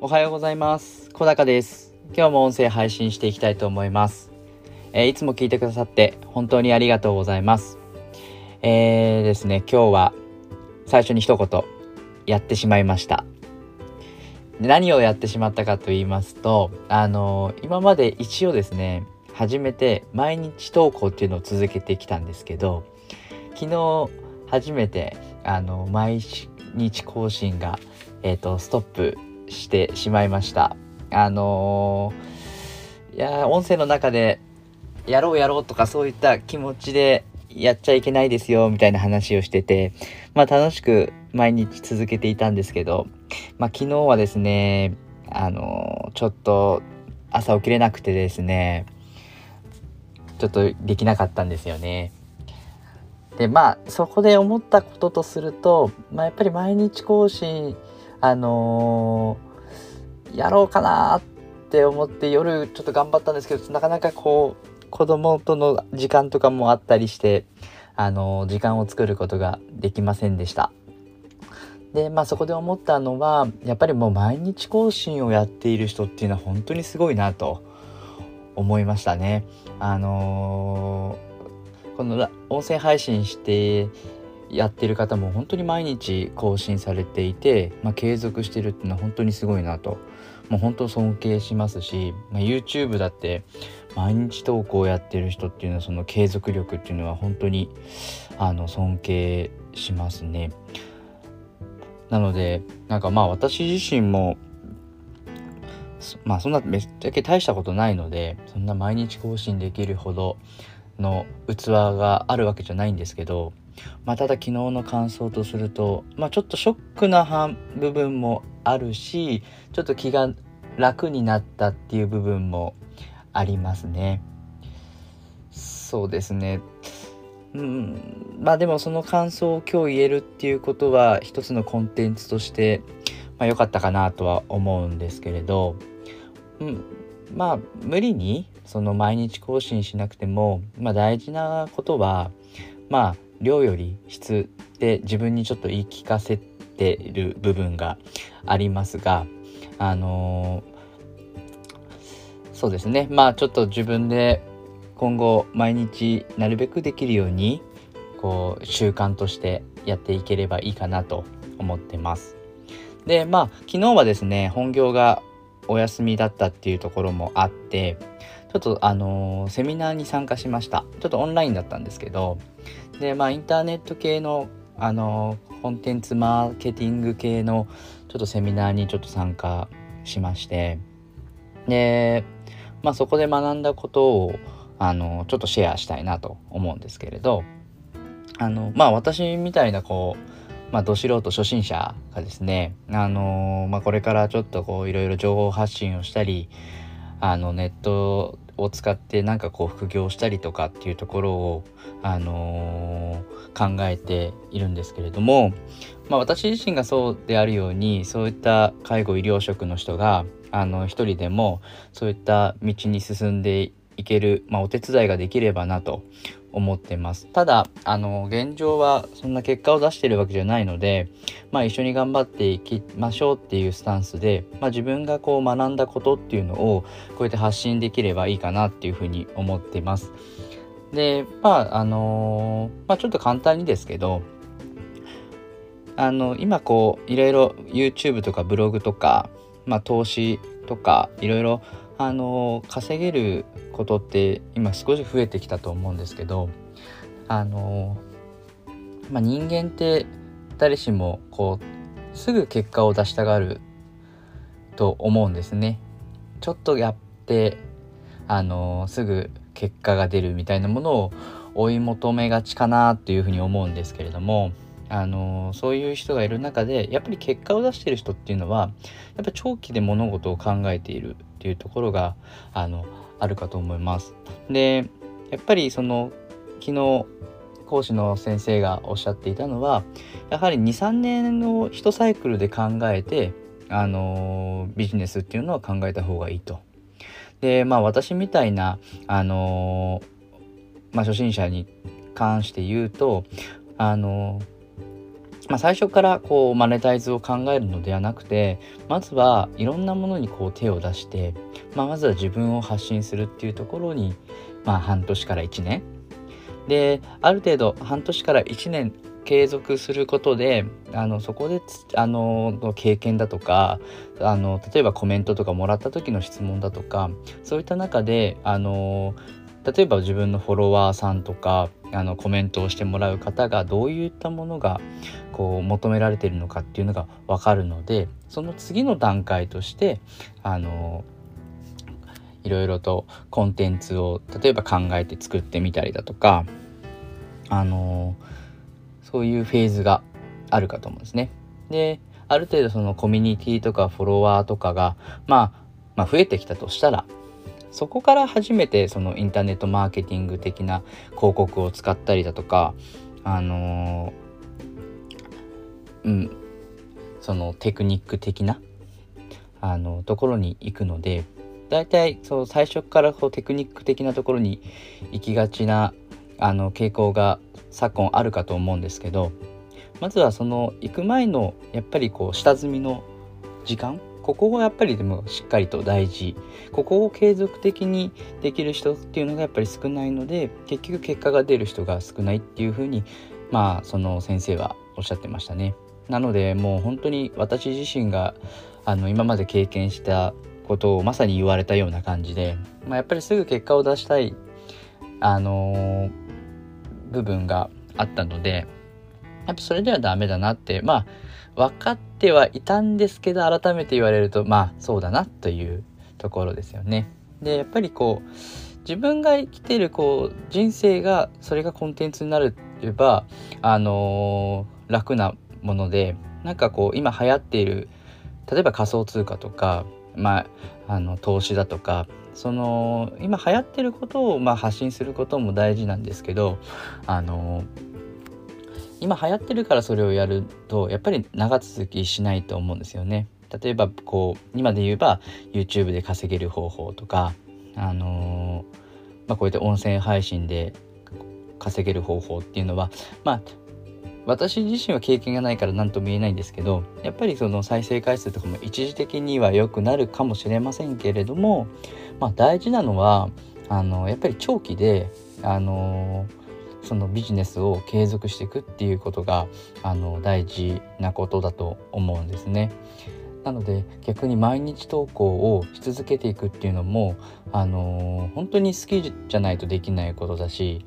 おはようございます。小高です。今日も音声配信していきたいと思います、えーいつも聞いてくださって本当にありがとうございます。えー、ですね今日は最初に一言やってしまいました。何をやってしまったかと言いますとあのー今まで一応ですね初めて毎日投稿っていうのを続けてきたんですけど昨日初めてあの毎日更新が、えー、とストップしてしまいましたあのーいや音声の中でやろうやろうとかそういった気持ちでやっちゃいけないですよみたいな話をしててまあ楽しく毎日続けていたんですけどまあ昨日はですねあのーちょっと朝起きれなくてですねちょっとできなかったんですよね。でまあそこで思ったこととすると、まあ、やっぱり毎日更新あのーやろうかなって思って夜ちょっと頑張ったんですけどなかなかこう子供との時間とかもあったりしてあのー時間を作ることができませんでした。でまあそこで思ったのはやっぱりもう毎日更新をやっている人っていうのは本当にすごいなと思いましたね。あのーこの音声配信してやってる方も本当に毎日更新されていて、まあ、継続してるっていうのは本当にすごいなともう本当尊敬しますし、まあ、YouTube だって毎日投稿やってる人っていうのはその継続力っていうのは本当にあの尊敬しますね。なのでなんかまあ私自身もまあそんなめっちゃけ大したことないのでそんな毎日更新できるほどの器があるわけじゃないんですけど、まあ、ただ昨日の感想とすると、まあ、ちょっとショックな半部分もあるしちょっと気が楽になったっていう部分もありますね。そうですね。うん。まあでもその感想を今日言えるっていうことは一つのコンテンツとしてまあかったかなとは思うんですけれど、うん、まあ無理にその毎日更新しなくても、まあ、大事なことはまあ量より質で自分にちょっと言い聞かせてる部分がありますがあのそうですねまあちょっと自分で今後毎日なるべくできるようにこう習慣としてやっていければいいかなと思ってます。でまあ昨日はですね本業がお休みだったっていうところもあってちょっとあのセミナーに参加しました。ちょっとオンラインだったんですけど。でまあインターネット系のあのコンテンツマーケティング系のちょっとセミナーにちょっと参加しまして。でまあそこで学んだことをあのちょっとシェアしたいなと思うんですけれど。あのまあ私みたいなこうまあ、ど素人初心者がですね、あのまあ、これからちょっとこういろいろ情報発信をしたりあのネットを使ってなんかこう副業したりとかっていうところを、あのー考えているんですけれども、まあ、私自身がそうであるようにそういった介護医療職の人があの一人でもそういった道に進んでいける、まあ、お手伝いができればなと思ってますただあの現状はそんな結果を出してるわけじゃないので、まあ、一緒に頑張っていきましょうっていうスタンスで、まあ、自分がこう学んだことっていうのをこうやって発信できればいいかなっていうふうに思ってます。でまああのまあちょっと簡単にですけどあの今こういろいろ YouTube とかブログとか、まあ、投資とかいろいろあの稼げることって今少し増えてきたと思うんですけどあの、まあ、人間って誰しもこうすぐ結果を出したがると思うんですね。ちょっとやってあのすぐ結果が出るみたいなものを追い求めがちかなっていうふうに思うんですけれどもあのそういう人がいる中でやっぱり結果を出してる人っていうのはやっぱ長期で物事を考えているっていうところがあのあるかと思います。でやっぱりその昨日講師の先生がおっしゃっていたのはやはり23年の一サイクルで考えてあのビジネスっていうのは考えた方がいいと。でまあ私みたいなあのまあ、初心者に関して言うとあのまあ、最初からこうマネタイズを考えるのではなくてまずはいろんなものにこう手を出して、まあ、まずは自分を発信するっていうところに、まあ、半年から1年。である程度半年から1年継続することであのそこであの経験だとかあの例えばコメントとかもらった時の質問だとかそういった中であの例えば自分のフォロワーさんとかあのコメントをしてもらう方がどういったものがこう求められているのかっていうのが分かるのでその次の段階としてあのいろいろとコンテンツを例えば考えて作ってみたりだとかあのそういうフェーズがあるかと思うんですね。である程度そのコミュニティとかフォロワーとかが、まあ、まあ増えてきたとしたらそこから初めてそのインターネットマーケティング的な広告を使ったりだとかあのうんそのテクニック的なあのところに行くので大体そう最初からこうテクニック的なところに行きがちなあの傾向が昨今あるかと思うんですけどまずはその行く前のやっぱりこう下積みの時間ここがやっぱりでもしっかりと大事ここを継続的にできる人っていうのがやっぱり少ないので結局結果が出る人が少ないっていうふうにまあその先生はおっしゃってましたね。なのでもう本当に私自身があの今まで経験したことをまさに言われたような感じで、まあ、やっぱりすぐ結果を出したいあのー部分があったのでやっぱそれではダメだなってまあ分かってはいたんですけど改めて言われるとまあそうだなというところですよね。でやっぱりこう自分が生きてるこう人生がそれがコンテンツになればあのー、楽なものでなんかこう今流行っている例えば仮想通貨とか、まあ、あの投資だとかその今流行ってることをまあ発信することも大事なんですけどあの今流行ってるからそれをやるとやっぱり長続きしないと思うんですよね。例えばこう今で言えば YouTube で稼げる方法とかあのまあ、こうやって音声配信で稼げる方法っていうのはまあ私自身は経験がないから何とも言えないんですけどやっぱりその再生回数とかも一時的には良くなるかもしれませんけれどもまあ、大事なのはあのやっぱり長期であのそのビジネスを継続していくっていうことがあの大事なことだと思うんですね。なので逆に毎日投稿をし続けていくっていうのもあの本当に好きじゃないとできないことだし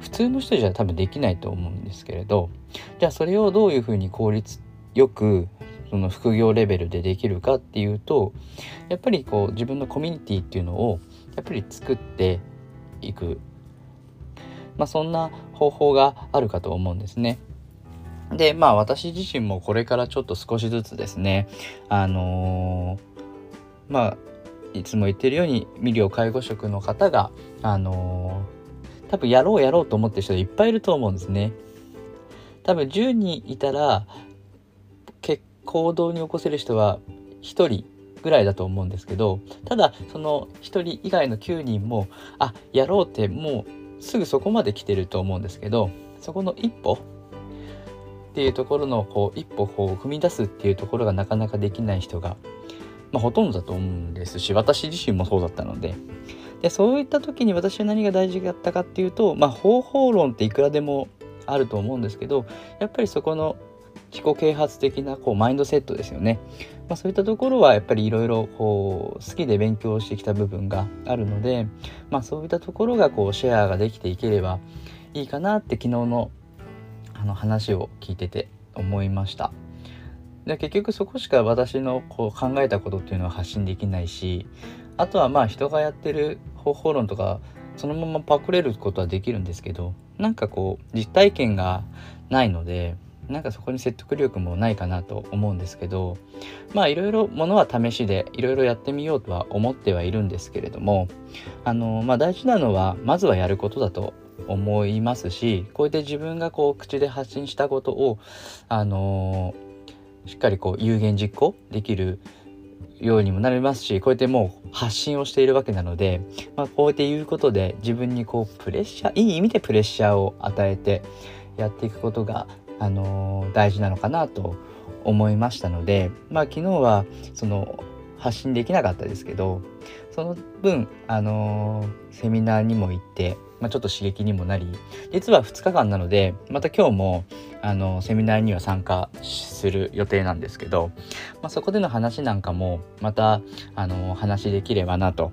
普通の人じゃ多分できないと思うんですけれどじゃあそれをどういうふうに効率よくその副業レベルでできるかっていうとやっぱりこう自分のコミュニティっていうのをやっぱり作っていく、まあ、そんな方法があるかと思うんですね。でまあ私自身もこれからちょっと少しずつですねあのー、まあいつも言ってるように未療介護職の方があのー、多分やろうやろうと思ってる人いっぱいいると思うんですね。多分10人いたら行動に起こせる人は1人ぐらいだと思うんですけどただその1人以外の9人もあやろうってもうすぐそこまで来てると思うんですけどそこの一歩っていうところのこう一歩こう踏み出すっていうところがなかなかできない人が、まあ、ほとんどだと思うんですし私自身もそうだったので。でそういった時に私は何が大事だったかっていうと、まあ、方法論っていくらでもあると思うんですけどやっぱりそこの自己啓発的なこうマインドセットですよね。まあ、そういったところはやっぱりいろいろ好きで勉強してきた部分があるので、まあ、そういったところがこうシェアができていければいいかなって昨日のあの話を聞いてて思いました。で結局そこしか私のこう考えたことっていうのは発信できないしあとはまあ人がやってる方法論とかそのままパクれることはできるんですけどなんかこう実体験がないのでなんかそこに説得力もないかなと思うんですけどまあいろいろものは試しでいろいろやってみようとは思ってはいるんですけれどもあのまあ大事なのはまずはやることだと思いますしこうやって自分がこう口で発信したことをあのしっかりこう有言実行できるようにもなりますしこうやってもう発信をしているわけなので、まあ、こうやって言うことで自分にこうプレッシャーいい意味でプレッシャーを与えてやっていくことがあの大事なのかなと思いましたのでまあ昨日はその発信できなかったですけどその分あのセミナーにも行って、まあ、ちょっと刺激にもなり実は2日間なのでまた今日もあのセミナーには参加する予定なんですけど、まあ、そこでの話なんかもまたあの話できればなと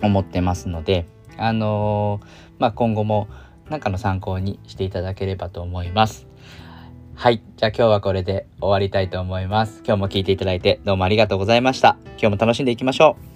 思ってますのであのまあ、今後も何かの参考にしていただければと思います。はい。じゃあ今日はこれで終わりたいと思います。今日も聞いていただいてどうもありがとうございました。今日も楽しんでいきましょう。